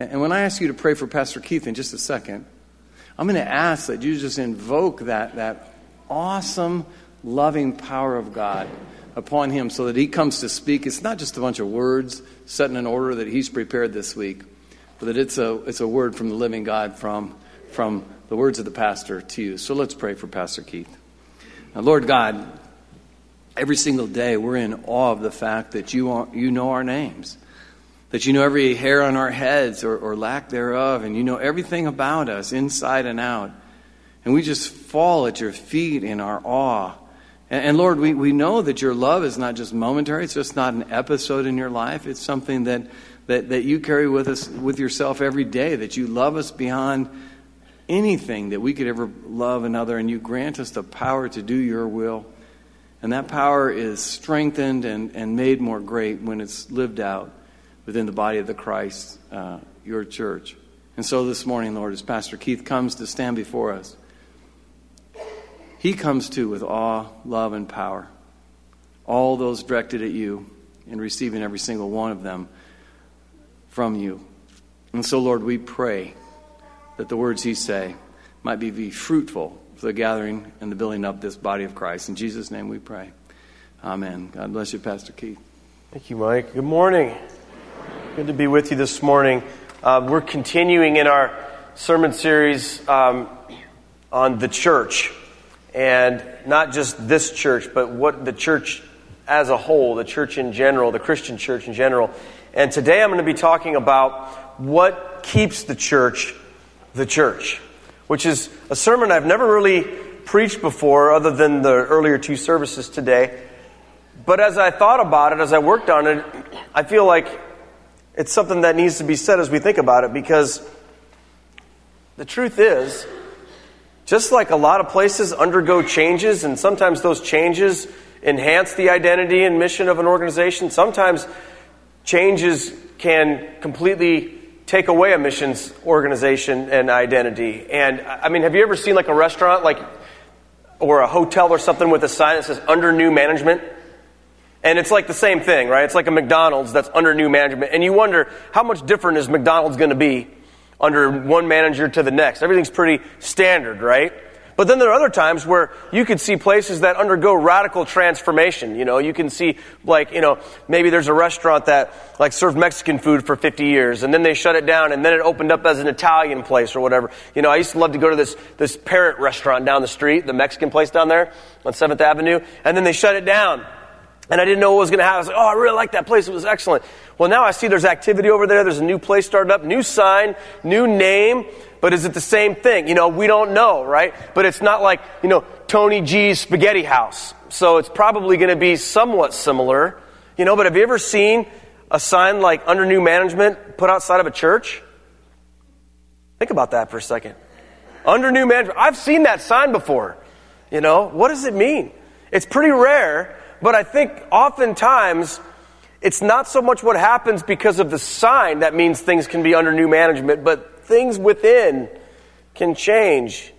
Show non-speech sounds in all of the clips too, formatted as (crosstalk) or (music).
And when I ask you to pray for Pastor Keith in just a second, I'm going to ask that you just invoke that, that awesome, loving power of God upon him so that he comes to speak. It's not just a bunch of words set in an order that he's prepared this week, but that it's a, it's a word from the living God from, from the words of the pastor to you. So let's pray for Pastor Keith. Now, Lord God, every single day we're in awe of the fact that you, are, you know our names that you know every hair on our heads or, or lack thereof, and you know everything about us inside and out. And we just fall at your feet in our awe. And, and Lord, we, we know that your love is not just momentary, it's just not an episode in your life. It's something that, that, that you carry with us with yourself every day, that you love us beyond anything that we could ever love another, and you grant us the power to do your will. And that power is strengthened and, and made more great when it's lived out within the body of the Christ, uh, your church. And so this morning, Lord, as Pastor Keith comes to stand before us, he comes too with awe, love, and power. All those directed at you and receiving every single one of them from you. And so, Lord, we pray that the words he say might be, be fruitful for the gathering and the building up this body of Christ. In Jesus' name we pray. Amen. God bless you, Pastor Keith. Thank you, Mike. Good morning. Good to be with you this morning. Uh, we're continuing in our sermon series um, on the church, and not just this church, but what the church as a whole, the church in general, the Christian church in general. And today I'm going to be talking about what keeps the church the church, which is a sermon I've never really preached before, other than the earlier two services today. But as I thought about it, as I worked on it, I feel like it's something that needs to be said as we think about it because the truth is, just like a lot of places undergo changes, and sometimes those changes enhance the identity and mission of an organization, sometimes changes can completely take away a missions organization and identity. And I mean, have you ever seen like a restaurant, like, or a hotel or something with a sign that says under new management? And it's like the same thing, right? It's like a McDonald's that's under new management. And you wonder, how much different is McDonald's going to be under one manager to the next? Everything's pretty standard, right? But then there are other times where you could see places that undergo radical transformation. You know, you can see like, you know, maybe there's a restaurant that like served Mexican food for 50 years and then they shut it down and then it opened up as an Italian place or whatever. You know, I used to love to go to this, this parrot restaurant down the street, the Mexican place down there on 7th Avenue, and then they shut it down. And I didn't know what was going to happen. I was like, oh, I really like that place. It was excellent. Well, now I see there's activity over there. There's a new place started up, new sign, new name. But is it the same thing? You know, we don't know, right? But it's not like, you know, Tony G's Spaghetti House. So it's probably going to be somewhat similar. You know, but have you ever seen a sign like under new management put outside of a church? Think about that for a second. Under new management. I've seen that sign before. You know, what does it mean? It's pretty rare but I think oftentimes it's not so much what happens because of the sign that means things can be under new management, but things within can change.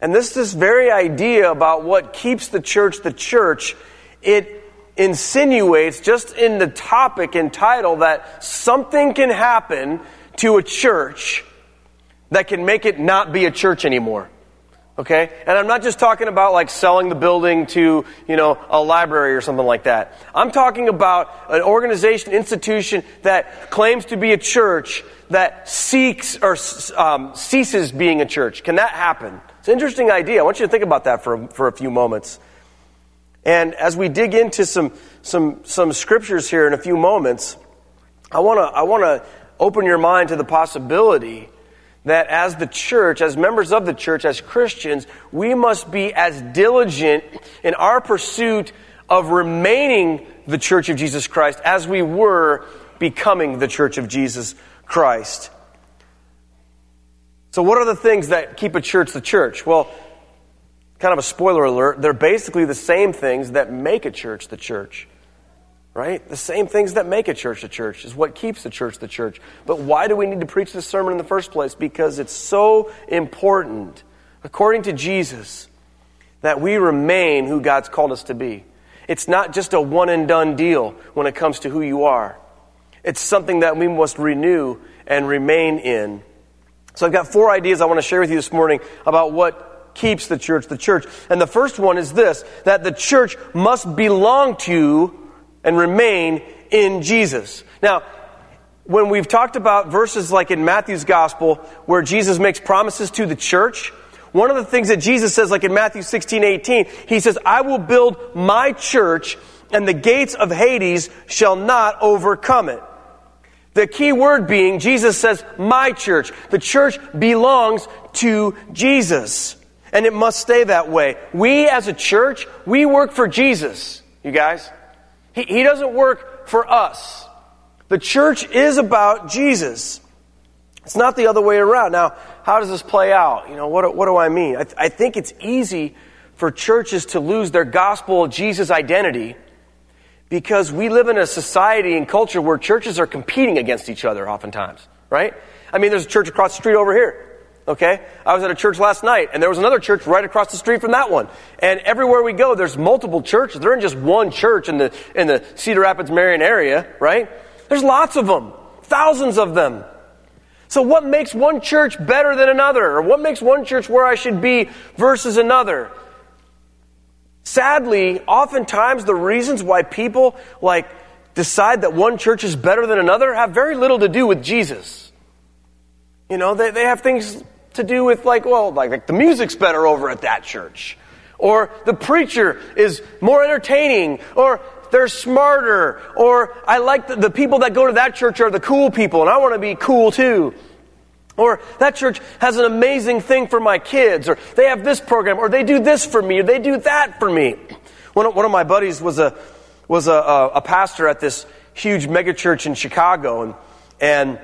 And this this very idea about what keeps the church the church, it insinuates just in the topic and title that something can happen to a church that can make it not be a church anymore. Okay? And I'm not just talking about like selling the building to, you know, a library or something like that. I'm talking about an organization, institution that claims to be a church that seeks or um, ceases being a church. Can that happen? It's an interesting idea. I want you to think about that for, for a few moments. And as we dig into some, some, some scriptures here in a few moments, I want to I wanna open your mind to the possibility that as the church, as members of the church, as Christians, we must be as diligent in our pursuit of remaining the church of Jesus Christ as we were becoming the church of Jesus Christ. So, what are the things that keep a church the church? Well, kind of a spoiler alert, they're basically the same things that make a church the church right? The same things that make a church a church is what keeps the church the church. But why do we need to preach this sermon in the first place? Because it's so important, according to Jesus, that we remain who God's called us to be. It's not just a one and done deal when it comes to who you are. It's something that we must renew and remain in. So I've got four ideas I want to share with you this morning about what keeps the church the church. And the first one is this that the church must belong to and remain in Jesus. Now, when we've talked about verses like in Matthew's gospel where Jesus makes promises to the church, one of the things that Jesus says, like in Matthew 16, 18, he says, I will build my church and the gates of Hades shall not overcome it. The key word being, Jesus says, my church. The church belongs to Jesus. And it must stay that way. We as a church, we work for Jesus, you guys. He, he doesn't work for us. The church is about Jesus. It's not the other way around. Now, how does this play out? You know, what, what do I mean? I, th- I think it's easy for churches to lose their gospel Jesus identity because we live in a society and culture where churches are competing against each other oftentimes, right? I mean, there's a church across the street over here. Okay? I was at a church last night, and there was another church right across the street from that one. And everywhere we go, there's multiple churches. There isn't just one church in the, in the Cedar Rapids, Marion area, right? There's lots of them. Thousands of them. So what makes one church better than another? Or what makes one church where I should be versus another? Sadly, oftentimes the reasons why people like decide that one church is better than another have very little to do with Jesus. You know, they, they have things to do with like, well, like, like the music's better over at that church. Or the preacher is more entertaining. Or they're smarter. Or I like the, the people that go to that church are the cool people and I want to be cool too. Or that church has an amazing thing for my kids, or they have this program, or they do this for me, or they do that for me. One of, one of my buddies was a was a, a, a pastor at this huge megachurch in Chicago, and and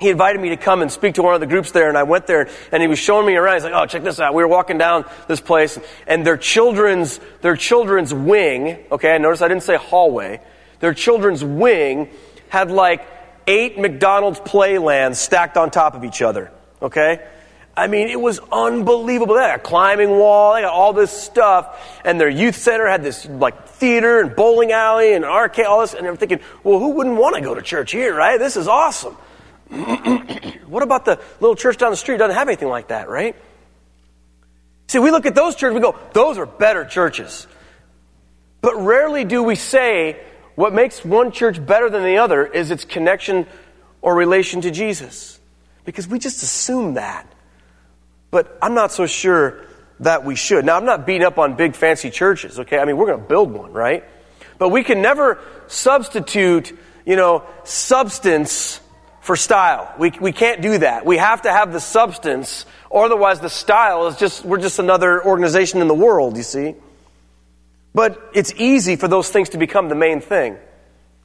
he invited me to come and speak to one of the groups there, and I went there, and he was showing me around. He's like, "Oh, check this out." We were walking down this place, and their children's their children's wing. Okay, I noticed I didn't say hallway. Their children's wing had like eight McDonald's playlands stacked on top of each other. Okay? I mean, it was unbelievable. They had a climbing wall, they got all this stuff, and their youth center had this like theater and bowling alley and arcade, all this, and I'm thinking, well, who wouldn't want to go to church here, right? This is awesome. What about the little church down the street? Doesn't have anything like that, right? See, we look at those churches, we go, those are better churches. But rarely do we say, what makes one church better than the other is its connection or relation to Jesus. Because we just assume that. But I'm not so sure that we should. Now, I'm not beating up on big fancy churches, okay? I mean, we're going to build one, right? But we can never substitute, you know, substance for style. We, we can't do that. We have to have the substance, otherwise the style is just, we're just another organization in the world, you see? But it's easy for those things to become the main thing.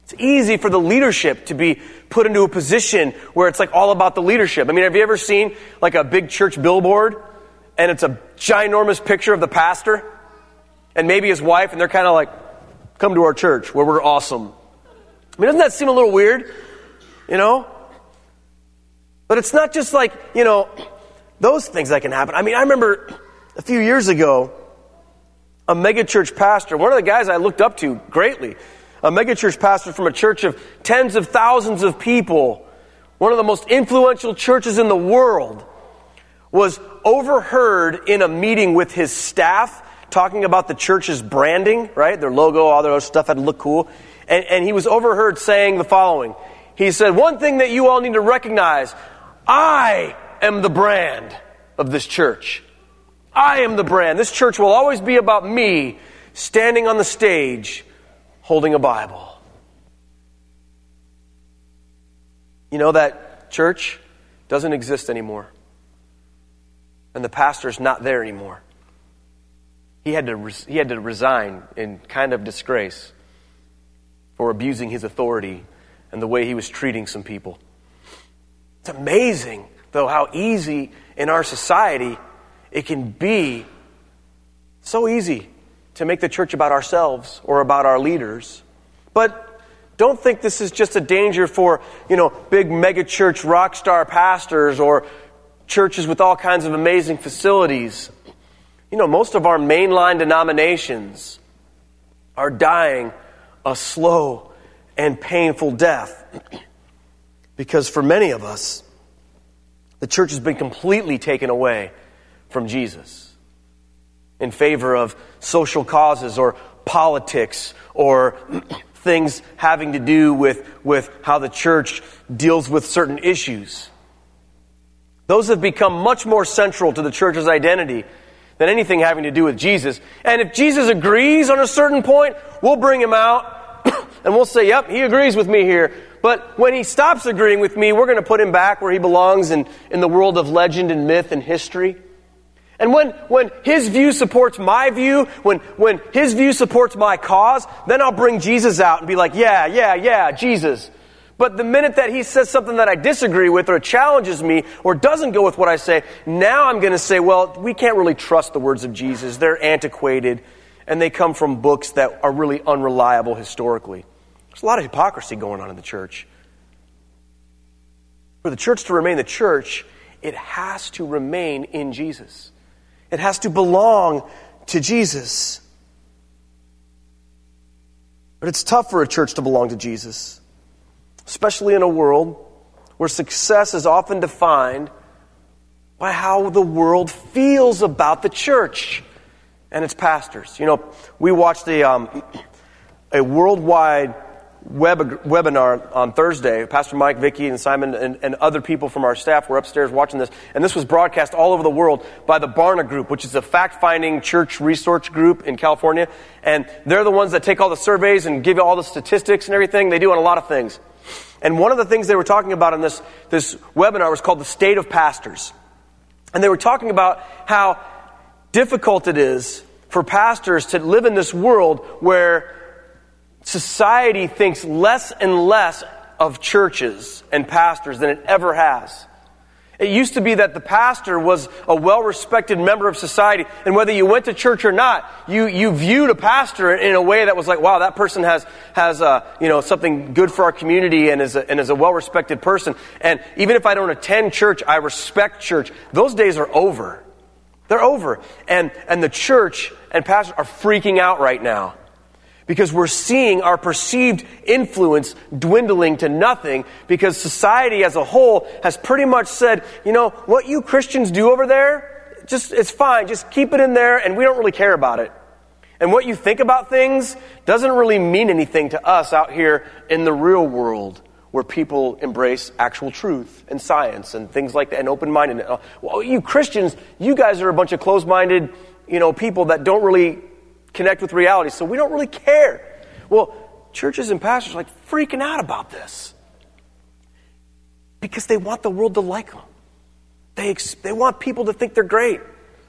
It's easy for the leadership to be put into a position where it's like all about the leadership. I mean, have you ever seen like a big church billboard and it's a ginormous picture of the pastor and maybe his wife and they're kind of like, come to our church where we're awesome. I mean, doesn't that seem a little weird? You know? But it's not just like, you know, those things that can happen. I mean, I remember a few years ago, a megachurch pastor, one of the guys I looked up to greatly, a megachurch pastor from a church of tens of thousands of people, one of the most influential churches in the world, was overheard in a meeting with his staff talking about the church's branding, right? Their logo, all their other stuff had to look cool. And, and he was overheard saying the following. He said, One thing that you all need to recognize I am the brand of this church. I am the brand. This church will always be about me standing on the stage holding a Bible. You know, that church doesn't exist anymore. And the pastor's not there anymore. He had, to, he had to resign in kind of disgrace for abusing his authority and the way he was treating some people. Amazing, though, how easy in our society it can be so easy to make the church about ourselves or about our leaders. But don't think this is just a danger for, you know, big mega church rock star pastors or churches with all kinds of amazing facilities. You know, most of our mainline denominations are dying a slow and painful death. (clears throat) because for many of us, the church has been completely taken away from Jesus in favor of social causes or politics or (clears throat) things having to do with, with how the church deals with certain issues. Those have become much more central to the church's identity than anything having to do with Jesus. And if Jesus agrees on a certain point, we'll bring him out (clears throat) and we'll say, yep, he agrees with me here. But when he stops agreeing with me, we're going to put him back where he belongs in, in the world of legend and myth and history. And when, when his view supports my view, when, when his view supports my cause, then I'll bring Jesus out and be like, yeah, yeah, yeah, Jesus. But the minute that he says something that I disagree with or challenges me or doesn't go with what I say, now I'm going to say, well, we can't really trust the words of Jesus. They're antiquated and they come from books that are really unreliable historically. There's a lot of hypocrisy going on in the church. For the church to remain the church, it has to remain in Jesus. It has to belong to Jesus. But it's tough for a church to belong to Jesus, especially in a world where success is often defined by how the world feels about the church and its pastors. You know, we watched a, um, (clears throat) a worldwide web, webinar on Thursday. Pastor Mike, Vicky, and Simon, and, and, other people from our staff were upstairs watching this. And this was broadcast all over the world by the Barna Group, which is a fact finding church research group in California. And they're the ones that take all the surveys and give you all the statistics and everything. They do on a lot of things. And one of the things they were talking about in this, this webinar was called the state of pastors. And they were talking about how difficult it is for pastors to live in this world where society thinks less and less of churches and pastors than it ever has. It used to be that the pastor was a well respected member of society, and whether you went to church or not, you, you viewed a pastor in a way that was like, wow, that person has, has uh, you know, something good for our community and is a, and is a well respected person. And even if I don't attend church, I respect church. Those days are over. They're over. And, and the church and pastors are freaking out right now because we're seeing our perceived influence dwindling to nothing because society as a whole has pretty much said, you know, what you Christians do over there, just, it's fine. Just keep it in there and we don't really care about it. And what you think about things doesn't really mean anything to us out here in the real world where people embrace actual truth and science and things like that and open mindedness. Well, you Christians, you guys are a bunch of closed minded, you know, people that don't really connect with reality, so we don't really care. Well, churches and pastors are like freaking out about this because they want the world to like them. They, they want people to think they're great,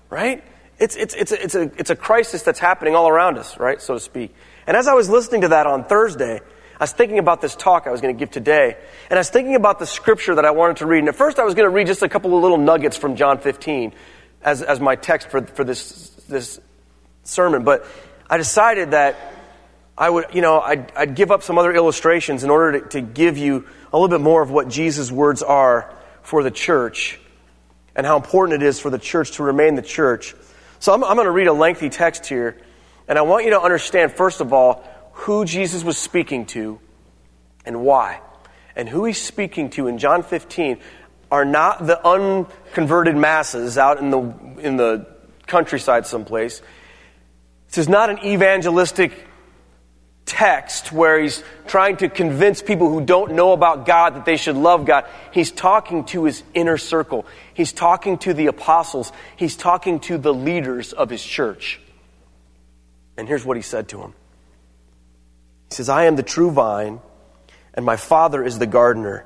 right? It's, it's, it's, a, it's, a, it's a crisis that's happening all around us, right, so to speak. And as I was listening to that on Thursday, I was thinking about this talk I was going to give today, and I was thinking about the scripture that I wanted to read. And at first, I was going to read just a couple of little nuggets from John 15 as, as my text for, for this, this sermon, but I decided that I would, you know, I'd, I'd give up some other illustrations in order to, to give you a little bit more of what Jesus' words are for the church and how important it is for the church to remain the church. So I'm, I'm going to read a lengthy text here, and I want you to understand, first of all, who Jesus was speaking to and why. And who he's speaking to in John 15 are not the unconverted masses out in the, in the countryside someplace. This is not an evangelistic text where he's trying to convince people who don't know about God that they should love God. He's talking to his inner circle. He's talking to the apostles. He's talking to the leaders of his church. And here's what he said to them He says, I am the true vine, and my Father is the gardener.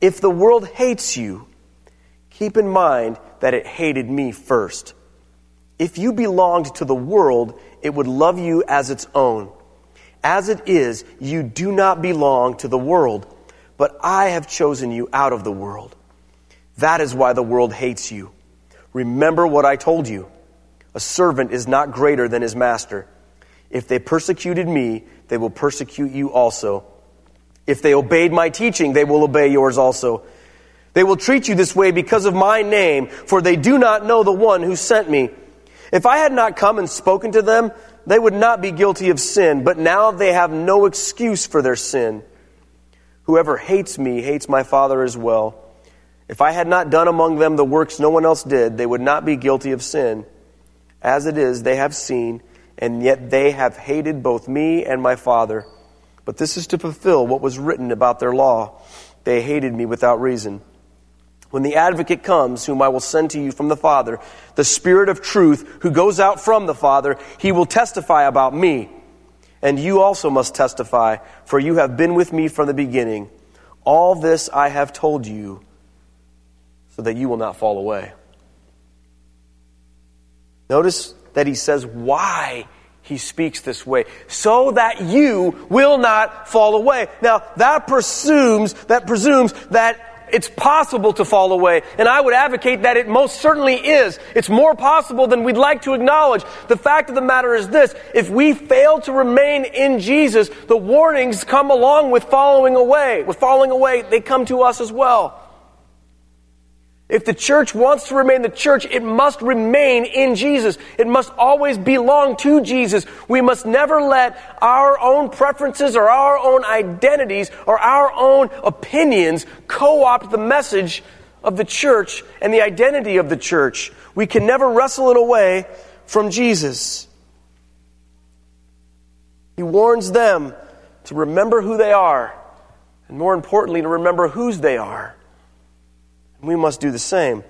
If the world hates you, keep in mind that it hated me first. If you belonged to the world, it would love you as its own. As it is, you do not belong to the world, but I have chosen you out of the world. That is why the world hates you. Remember what I told you. A servant is not greater than his master. If they persecuted me, they will persecute you also. If they obeyed my teaching, they will obey yours also. They will treat you this way because of my name, for they do not know the one who sent me. If I had not come and spoken to them, they would not be guilty of sin, but now they have no excuse for their sin. Whoever hates me hates my Father as well. If I had not done among them the works no one else did, they would not be guilty of sin. As it is, they have seen, and yet they have hated both me and my Father. But this is to fulfill what was written about their law. They hated me without reason. When the advocate comes, whom I will send to you from the Father, the Spirit of truth, who goes out from the Father, he will testify about me. And you also must testify, for you have been with me from the beginning. All this I have told you, so that you will not fall away. Notice that he says why he speaks this way, so that you will not fall away. Now, that presumes, that presumes that it's possible to fall away. And I would advocate that it most certainly is. It's more possible than we'd like to acknowledge. The fact of the matter is this. If we fail to remain in Jesus, the warnings come along with following away. With falling away, they come to us as well. If the church wants to remain the church, it must remain in Jesus. It must always belong to Jesus. We must never let our own preferences or our own identities or our own opinions co-opt the message of the church and the identity of the church. We can never wrestle it away from Jesus. He warns them to remember who they are, and more importantly, to remember whose they are. We must do the same.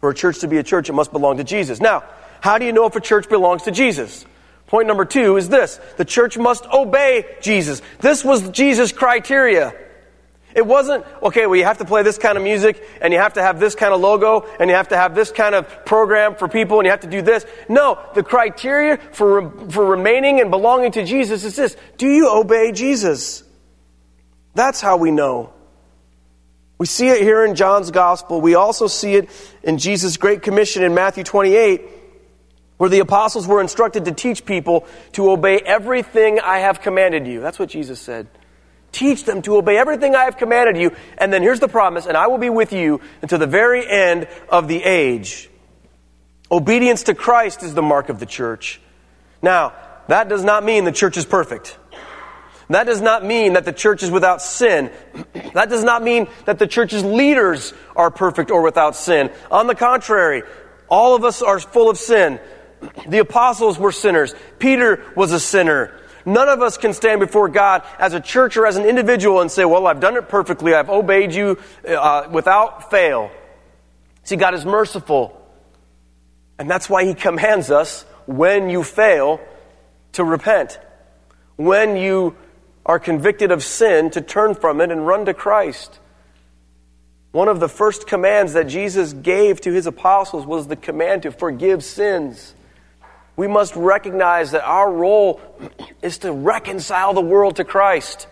For a church to be a church, it must belong to Jesus. Now, how do you know if a church belongs to Jesus? Point number two is this the church must obey Jesus. This was Jesus' criteria. It wasn't, okay, well, you have to play this kind of music, and you have to have this kind of logo, and you have to have this kind of program for people, and you have to do this. No, the criteria for, for remaining and belonging to Jesus is this Do you obey Jesus? That's how we know. We see it here in John's gospel. We also see it in Jesus' Great Commission in Matthew 28, where the apostles were instructed to teach people to obey everything I have commanded you. That's what Jesus said. Teach them to obey everything I have commanded you. And then here's the promise, and I will be with you until the very end of the age. Obedience to Christ is the mark of the church. Now, that does not mean the church is perfect. That does not mean that the church is without sin. That does not mean that the church's leaders are perfect or without sin. On the contrary, all of us are full of sin. The apostles were sinners. Peter was a sinner. None of us can stand before God as a church or as an individual and say, Well, I've done it perfectly. I've obeyed you uh, without fail. See, God is merciful. And that's why He commands us when you fail to repent. When you are convicted of sin, to turn from it and run to Christ. One of the first commands that Jesus gave to his apostles was the command to forgive sins. We must recognize that our role (clears throat) is to reconcile the world to Christ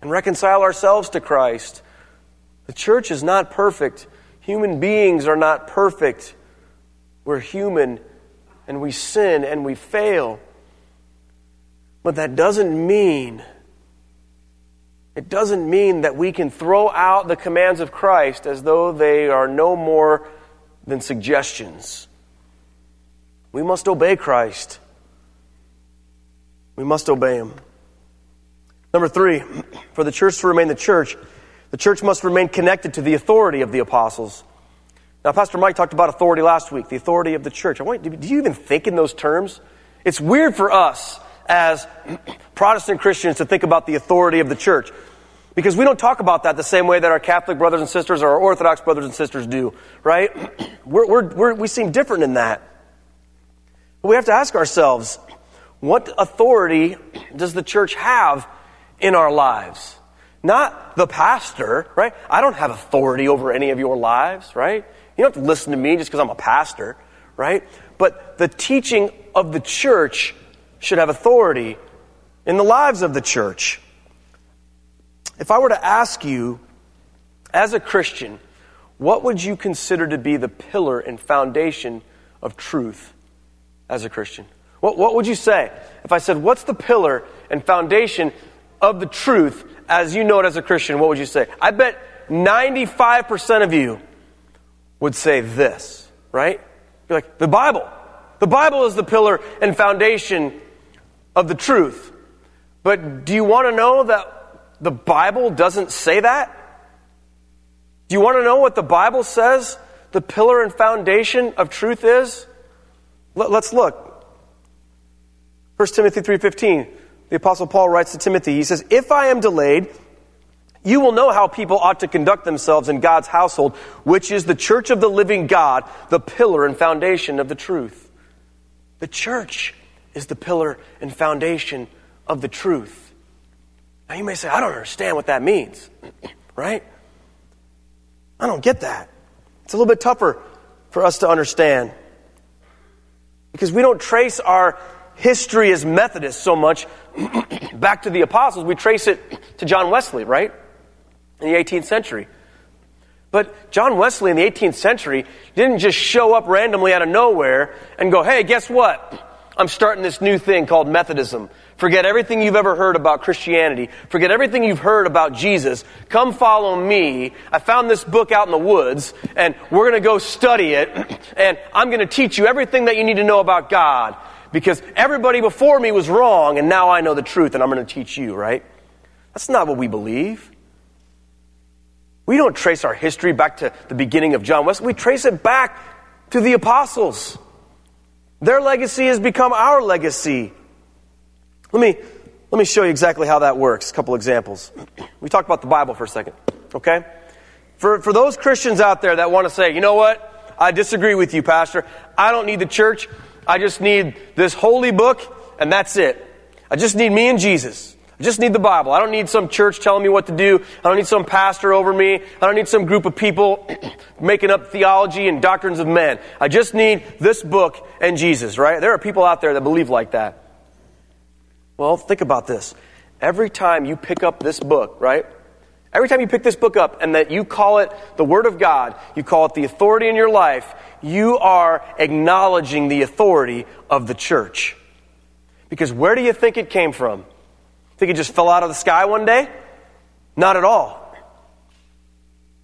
and reconcile ourselves to Christ. The church is not perfect. Human beings are not perfect. We're human and we sin and we fail. But that doesn't mean it doesn't mean that we can throw out the commands of Christ as though they are no more than suggestions. We must obey Christ. We must obey Him. Number three, (clears throat) for the church to remain the church, the church must remain connected to the authority of the apostles. Now, Pastor Mike talked about authority last week, the authority of the church. I want, do you even think in those terms? It's weird for us as Protestant Christians to think about the authority of the church. Because we don't talk about that the same way that our Catholic brothers and sisters or our Orthodox brothers and sisters do, right? (clears throat) We're, we're, we're, we seem different in that. But we have to ask ourselves what authority does the church have in our lives? Not the pastor, right? I don't have authority over any of your lives, right? You don't have to listen to me just because I'm a pastor, right? But the teaching of the church should have authority in the lives of the church. If I were to ask you, as a Christian, what would you consider to be the pillar and foundation of truth as a Christian? What, what would you say? If I said, What's the pillar and foundation of the truth as you know it as a Christian? What would you say? I bet 95% of you would say this, right? You're like, The Bible. The Bible is the pillar and foundation of the truth. But do you want to know that the Bible doesn't say that? Do you want to know what the Bible says the pillar and foundation of truth is? Let's look. 1 Timothy 3:15. The apostle Paul writes to Timothy. He says, "If I am delayed, you will know how people ought to conduct themselves in God's household, which is the church of the living God, the pillar and foundation of the truth." The church is the pillar and foundation of the truth. Now you may say, I don't understand what that means, (clears throat) right? I don't get that. It's a little bit tougher for us to understand because we don't trace our history as Methodists so much (clears throat) back to the apostles. We trace it to John Wesley, right? In the 18th century. But John Wesley in the 18th century didn't just show up randomly out of nowhere and go, hey, guess what? I'm starting this new thing called Methodism. Forget everything you've ever heard about Christianity. Forget everything you've heard about Jesus. Come follow me. I found this book out in the woods, and we're going to go study it, (clears throat) and I'm going to teach you everything that you need to know about God. Because everybody before me was wrong, and now I know the truth, and I'm going to teach you, right? That's not what we believe. We don't trace our history back to the beginning of John Wesley. We trace it back to the apostles. Their legacy has become our legacy. Let me, let me show you exactly how that works. A couple examples. We talked about the Bible for a second, okay? For, for those Christians out there that want to say, you know what? I disagree with you, Pastor. I don't need the church. I just need this holy book, and that's it. I just need me and Jesus. I just need the Bible. I don't need some church telling me what to do. I don't need some pastor over me. I don't need some group of people (clears throat) making up theology and doctrines of men. I just need this book and Jesus, right? There are people out there that believe like that. Well, think about this. Every time you pick up this book, right? Every time you pick this book up and that you call it the Word of God, you call it the authority in your life, you are acknowledging the authority of the church. Because where do you think it came from? Think it just fell out of the sky one day? Not at all.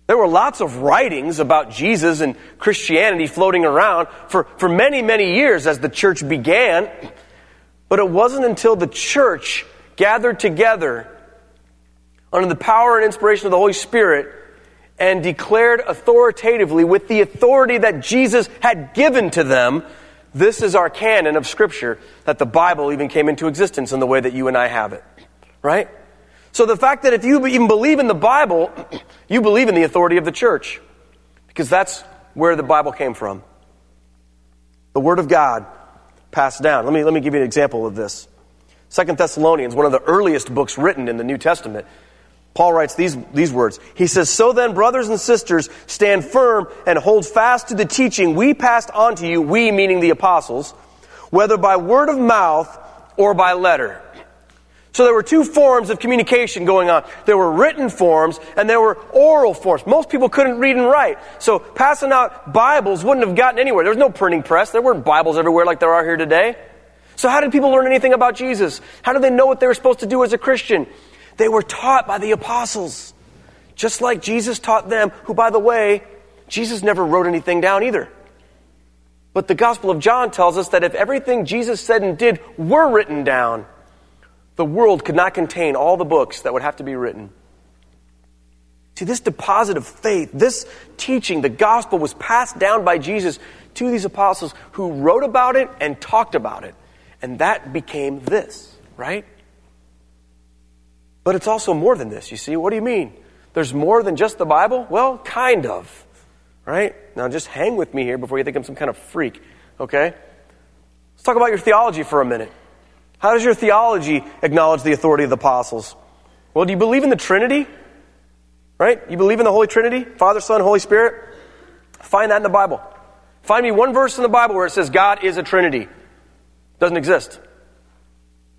There were lots of writings about Jesus and Christianity floating around for, for many, many years as the church began. But it wasn't until the church gathered together under the power and inspiration of the Holy Spirit and declared authoritatively with the authority that Jesus had given to them, this is our canon of Scripture, that the Bible even came into existence in the way that you and I have it. Right? So the fact that if you even believe in the Bible, (clears throat) you believe in the authority of the church. Because that's where the Bible came from. The Word of God, passed down. Let me, let me give you an example of this. Second Thessalonians, one of the earliest books written in the New Testament, Paul writes these, these words. He says, So then, brothers and sisters, stand firm and hold fast to the teaching we passed on to you, we meaning the apostles, whether by word of mouth or by letter. So there were two forms of communication going on. There were written forms and there were oral forms. Most people couldn't read and write. So passing out Bibles wouldn't have gotten anywhere. There was no printing press. There weren't Bibles everywhere like there are here today. So how did people learn anything about Jesus? How did they know what they were supposed to do as a Christian? They were taught by the apostles. Just like Jesus taught them, who by the way, Jesus never wrote anything down either. But the Gospel of John tells us that if everything Jesus said and did were written down, the world could not contain all the books that would have to be written. See, this deposit of faith, this teaching, the gospel was passed down by Jesus to these apostles who wrote about it and talked about it. And that became this, right? But it's also more than this, you see. What do you mean? There's more than just the Bible? Well, kind of, right? Now just hang with me here before you think I'm some kind of freak, okay? Let's talk about your theology for a minute. How does your theology acknowledge the authority of the apostles? Well, do you believe in the Trinity? Right? You believe in the Holy Trinity? Father, Son, Holy Spirit? Find that in the Bible. Find me one verse in the Bible where it says God is a Trinity. Doesn't exist.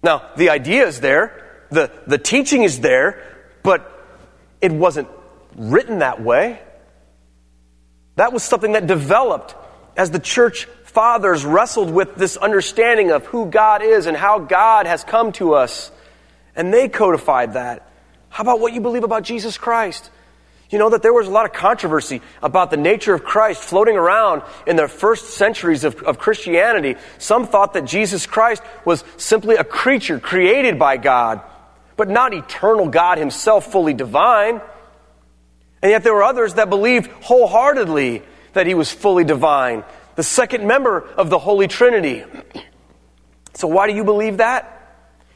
Now, the idea is there, the, the teaching is there, but it wasn't written that way. That was something that developed as the church fathers wrestled with this understanding of who God is and how God has come to us. And they codified that. How about what you believe about Jesus Christ? You know that there was a lot of controversy about the nature of Christ floating around in the first centuries of, of, Christianity. Some thought that Jesus Christ was simply a creature created by God, but not eternal God himself, fully divine. And yet there were others that believed wholeheartedly that he was fully divine, the second member of the Holy Trinity. So, why do you believe that?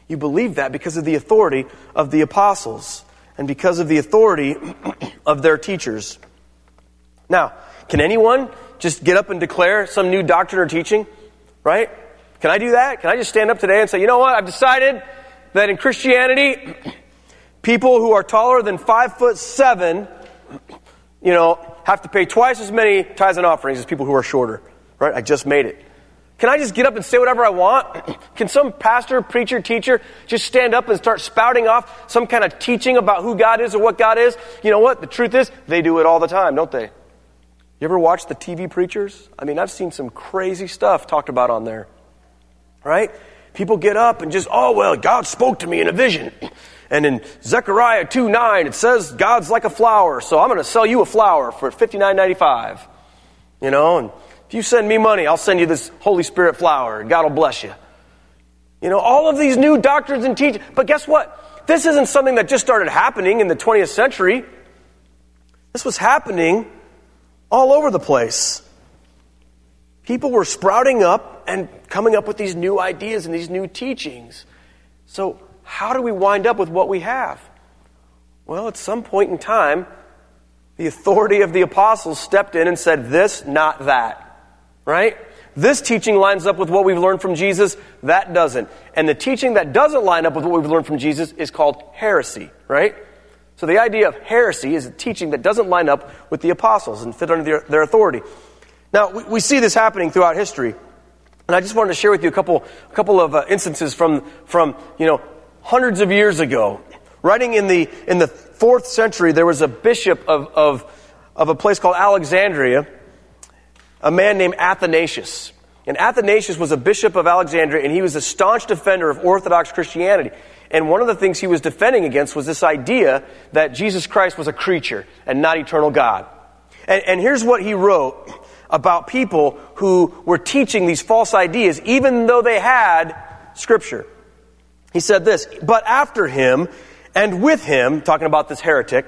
You believe that because of the authority of the apostles and because of the authority (clears throat) of their teachers. Now, can anyone just get up and declare some new doctrine or teaching? Right? Can I do that? Can I just stand up today and say, you know what? I've decided that in Christianity, people who are taller than five foot seven, you know, have to pay twice as many tithes and offerings as people who are shorter. Right? I just made it. Can I just get up and say whatever I want? (clears throat) Can some pastor, preacher, teacher just stand up and start spouting off some kind of teaching about who God is or what God is? You know what? The truth is, they do it all the time, don't they? You ever watch the TV preachers? I mean, I've seen some crazy stuff talked about on there. Right? People get up and just, oh, well, God spoke to me in a vision. And in Zechariah 2 9, it says God's like a flower, so I'm going to sell you a flower for $59.95. You know, and if you send me money, I'll send you this Holy Spirit flower, and God will bless you. You know, all of these new doctrines and teachings. But guess what? This isn't something that just started happening in the 20th century. This was happening all over the place. People were sprouting up and coming up with these new ideas and these new teachings. So, how do we wind up with what we have? Well, at some point in time, the authority of the apostles stepped in and said, This, not that right? This teaching lines up with what we've learned from Jesus. That doesn't. And the teaching that doesn't line up with what we've learned from Jesus is called heresy, right? So the idea of heresy is a teaching that doesn't line up with the apostles and fit under their, their authority. Now, we, we, see this happening throughout history. And I just wanted to share with you a couple, a couple of uh, instances from, from, you know, hundreds of years ago. Writing in the, in the fourth century, there was a bishop of, of, of a place called Alexandria a man named Athanasius. And Athanasius was a bishop of Alexandria, and he was a staunch defender of Orthodox Christianity. And one of the things he was defending against was this idea that Jesus Christ was a creature and not eternal God. And, and here's what he wrote about people who were teaching these false ideas, even though they had Scripture. He said this, but after him and with him, talking about this heretic,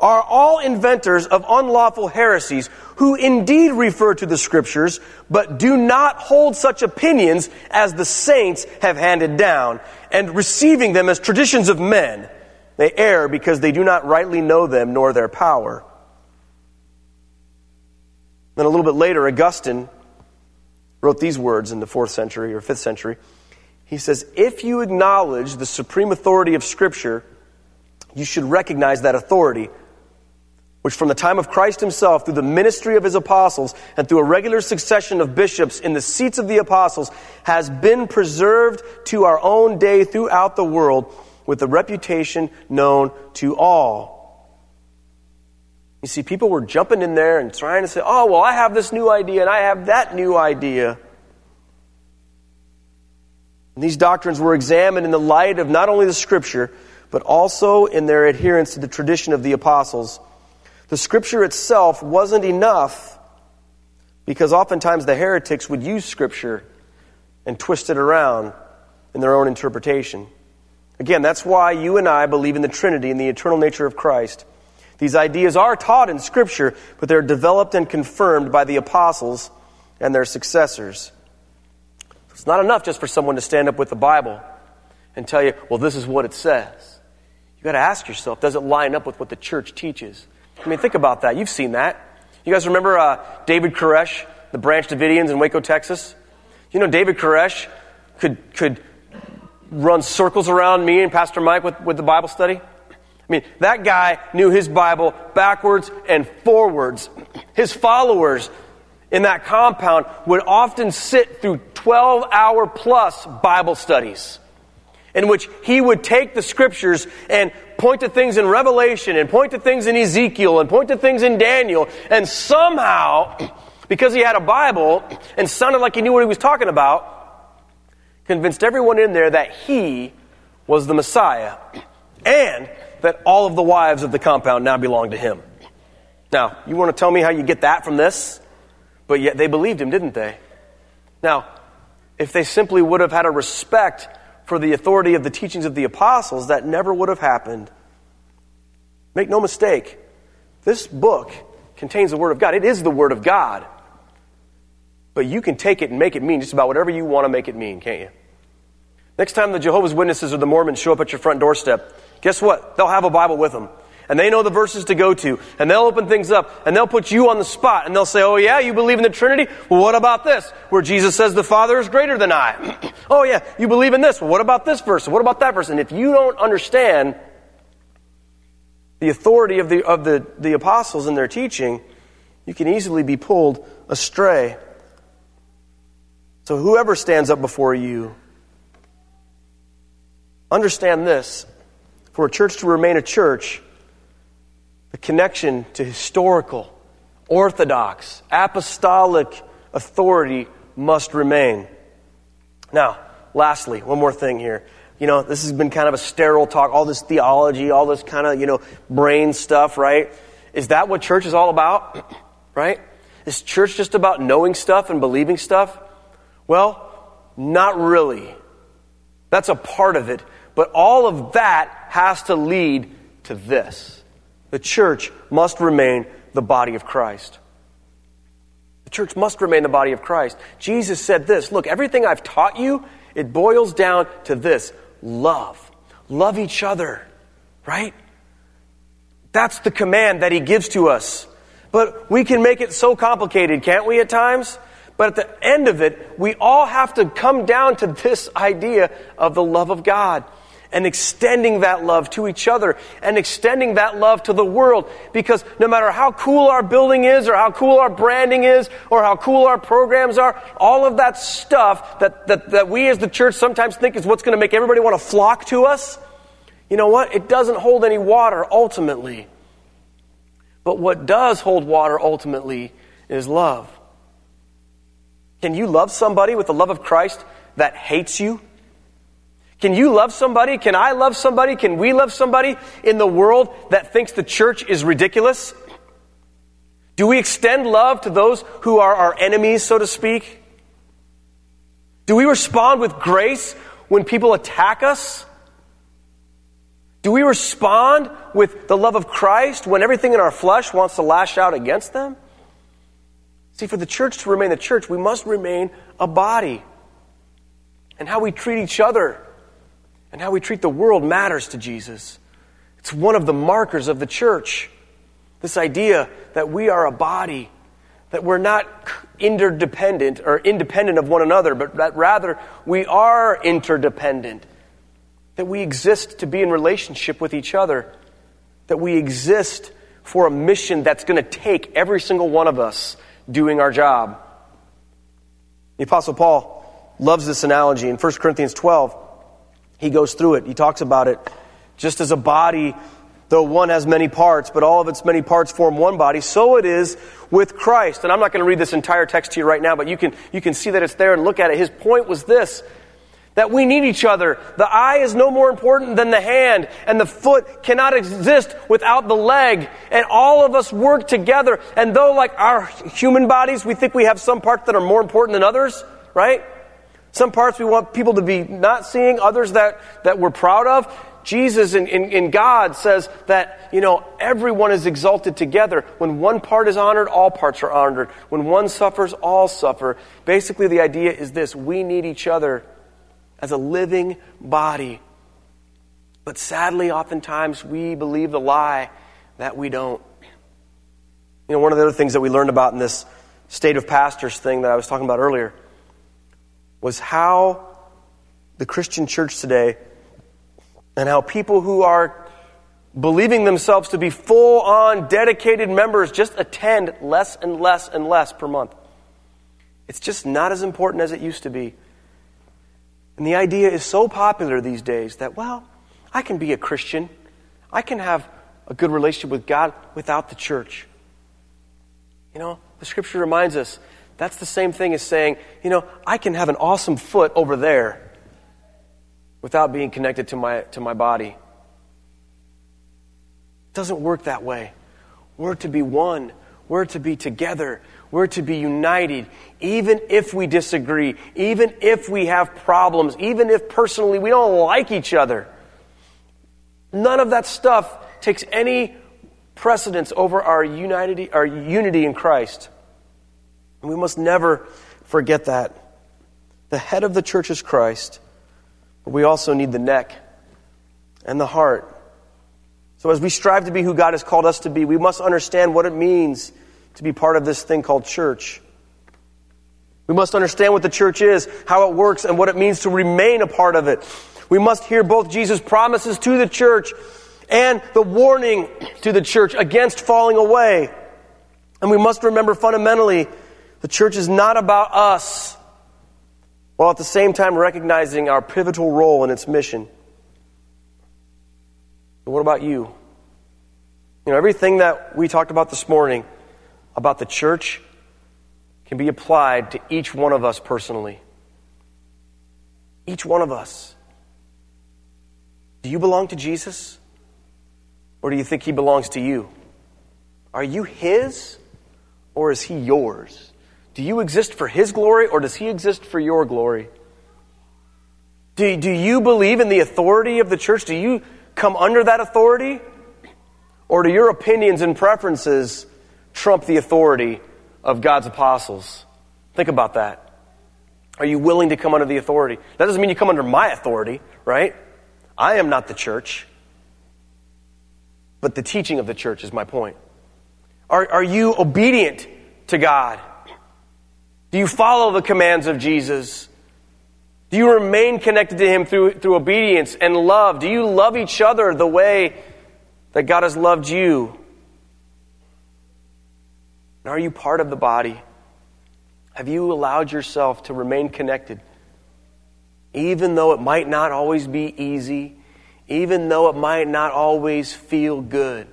are all inventors of unlawful heresies who indeed refer to the scriptures, but do not hold such opinions as the saints have handed down, and receiving them as traditions of men. They err because they do not rightly know them nor their power. Then a little bit later, Augustine wrote these words in the fourth century or fifth century. He says, If you acknowledge the supreme authority of Scripture, you should recognize that authority, which from the time of Christ himself, through the ministry of his apostles, and through a regular succession of bishops in the seats of the apostles, has been preserved to our own day throughout the world with a reputation known to all. You see, people were jumping in there and trying to say, oh, well, I have this new idea and I have that new idea. And these doctrines were examined in the light of not only the Scripture, but also in their adherence to the tradition of the apostles. The Scripture itself wasn't enough because oftentimes the heretics would use Scripture and twist it around in their own interpretation. Again, that's why you and I believe in the Trinity and the eternal nature of Christ. These ideas are taught in Scripture, but they're developed and confirmed by the apostles and their successors. It's not enough just for someone to stand up with the Bible and tell you, well, this is what it says. You've got to ask yourself, does it line up with what the church teaches? I mean, think about that. You've seen that. You guys remember uh, David Koresh, the Branch Davidians in Waco, Texas? You know, David Koresh could, could run circles around me and Pastor Mike with, with the Bible study. I mean, that guy knew his Bible backwards and forwards. His followers in that compound would often sit through 12 hour plus Bible studies in which he would take the scriptures and point to things in Revelation and point to things in Ezekiel and point to things in Daniel and somehow, (clears throat) because he had a Bible and sounded like he knew what he was talking about, convinced everyone in there that he was the Messiah and that all of the wives of the compound now belonged to him. Now, you want to tell me how you get that from this? But yet they believed him, didn't they? Now, if they simply would have had a respect for the authority of the teachings of the apostles, that never would have happened. Make no mistake, this book contains the Word of God. It is the Word of God. But you can take it and make it mean just about whatever you want to make it mean, can't you? Next time the Jehovah's Witnesses or the Mormons show up at your front doorstep, guess what? They'll have a Bible with them. And they know the verses to go to. And they'll open things up. And they'll put you on the spot. And they'll say, Oh, yeah, you believe in the Trinity? Well, what about this? Where Jesus says the Father is greater than I. (clears throat) oh, yeah, you believe in this? Well, what about this verse? What about that verse? And if you don't understand the authority of the, of the, the apostles and their teaching, you can easily be pulled astray. So, whoever stands up before you, understand this for a church to remain a church, the connection to historical, orthodox, apostolic authority must remain. Now, lastly, one more thing here. You know, this has been kind of a sterile talk, all this theology, all this kind of, you know, brain stuff, right? Is that what church is all about? (clears throat) Right? Is church just about knowing stuff and believing stuff? Well, not really. That's a part of it. But all of that has to lead to this. The church must remain the body of Christ. The church must remain the body of Christ. Jesus said this Look, everything I've taught you, it boils down to this love. Love each other, right? That's the command that he gives to us. But we can make it so complicated, can't we, at times? But at the end of it, we all have to come down to this idea of the love of God and extending that love to each other and extending that love to the world. Because no matter how cool our building is or how cool our branding is or how cool our programs are, all of that stuff that, that, that we as the church sometimes think is what's going to make everybody want to flock to us, you know what? It doesn't hold any water ultimately. But what does hold water ultimately is love. Can you love somebody with the love of Christ that hates you? Can you love somebody? Can I love somebody? Can we love somebody in the world that thinks the church is ridiculous? Do we extend love to those who are our enemies, so to speak? Do we respond with grace when people attack us? Do we respond with the love of Christ when everything in our flesh wants to lash out against them? See, for the church to remain the church, we must remain a body. And how we treat each other and how we treat the world matters to Jesus. It's one of the markers of the church. This idea that we are a body, that we're not interdependent or independent of one another, but that rather we are interdependent. That we exist to be in relationship with each other. That we exist for a mission that's going to take every single one of us doing our job. The Apostle Paul loves this analogy. In 1 Corinthians 12, he goes through it. He talks about it just as a body, though one has many parts, but all of its many parts form one body, so it is with Christ. And I'm not going to read this entire text to you right now, but you can, you can see that it's there and look at it. His point was this that we need each other. The eye is no more important than the hand, and the foot cannot exist without the leg. And all of us work together. And though, like our human bodies, we think we have some parts that are more important than others, right? Some parts we want people to be not seeing, others that, that we're proud of. Jesus in, in, God says that, you know, everyone is exalted together. When one part is honored, all parts are honored. When one suffers, all suffer. Basically, the idea is this we need each other as a living body. But sadly, oftentimes we believe the lie that we don't. You know, one of the other things that we learned about in this state of pastors thing that I was talking about earlier was how the Christian church today and how people who are believing themselves to be full on dedicated members just attend less and less and less per month. It's just not as important as it used to be. And the idea is so popular these days that, well, I can be a Christian. I can have a good relationship with God without the church. You know, the scripture reminds us that's the same thing as saying, you know, I can have an awesome foot over there without being connected to my, to my body. It doesn't work that way. We're to be one. We're to be together. We're to be united, even if we disagree, even if we have problems, even if personally we don't like each other. None of that stuff takes any precedence over our unity, our unity in Christ. And we must never forget that. The head of the church is Christ, but we also need the neck and the heart. So, as we strive to be who God has called us to be, we must understand what it means to be part of this thing called church. We must understand what the church is, how it works, and what it means to remain a part of it. We must hear both Jesus' promises to the church and the warning to the church against falling away. And we must remember fundamentally the church is not about us, while at the same time recognizing our pivotal role in its mission. But what about you? You know, everything that we talked about this morning about the church can be applied to each one of us personally. Each one of us. Do you belong to Jesus? Or do you think he belongs to you? Are you his? Or is he yours? Do you exist for His glory or does He exist for your glory? Do, do you believe in the authority of the church? Do you come under that authority? Or do your opinions and preferences trump the authority of God's apostles? Think about that. Are you willing to come under the authority? That doesn't mean you come under my authority, right? I am not the church. But the teaching of the church is my point. Are, are you obedient to God? Do you follow the commands of Jesus? Do you remain connected to Him through, through obedience and love? Do you love each other the way that God has loved you? And are you part of the body? Have you allowed yourself to remain connected? Even though it might not always be easy, even though it might not always feel good.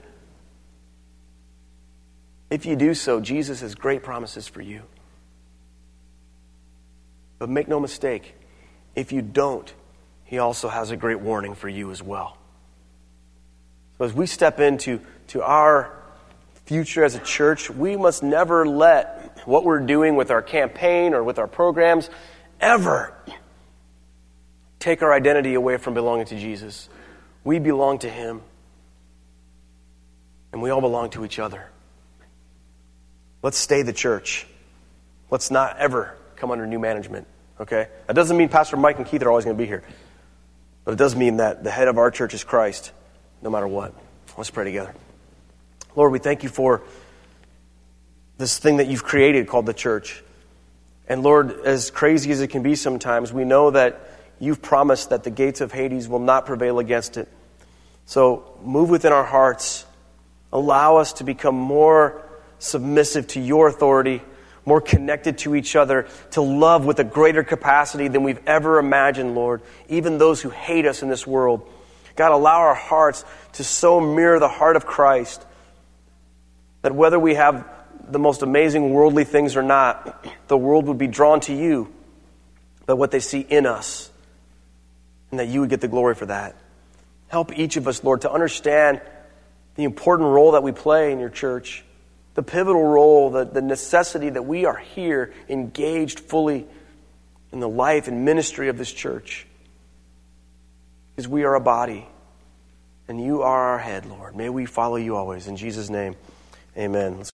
If you do so, Jesus has great promises for you. But make no mistake, if you don't, he also has a great warning for you as well. So as we step into to our future as a church, we must never let what we're doing with our campaign or with our programs ever take our identity away from belonging to Jesus. We belong to Him, and we all belong to each other. Let's stay the church. Let's not ever come under new management. Okay? That doesn't mean Pastor Mike and Keith are always going to be here. But it does mean that the head of our church is Christ, no matter what. Let's pray together. Lord, we thank you for this thing that you've created called the church. And Lord, as crazy as it can be sometimes, we know that you've promised that the gates of Hades will not prevail against it. So move within our hearts. Allow us to become more submissive to your authority, more connected to each other, to love with a greater capacity than we've ever imagined, Lord, even those who hate us in this world. God, allow our hearts to so mirror the heart of Christ that whether we have the most amazing worldly things or not, the world would be drawn to you by what they see in us, and that you would get the glory for that. Help each of us, Lord, to understand the important role that we play in your church, the pivotal role, the, the necessity that we are here engaged fully in the life and ministry of this church. Because we are a body, and you are our head, Lord. May we follow you always. In Jesus' name, amen. Let's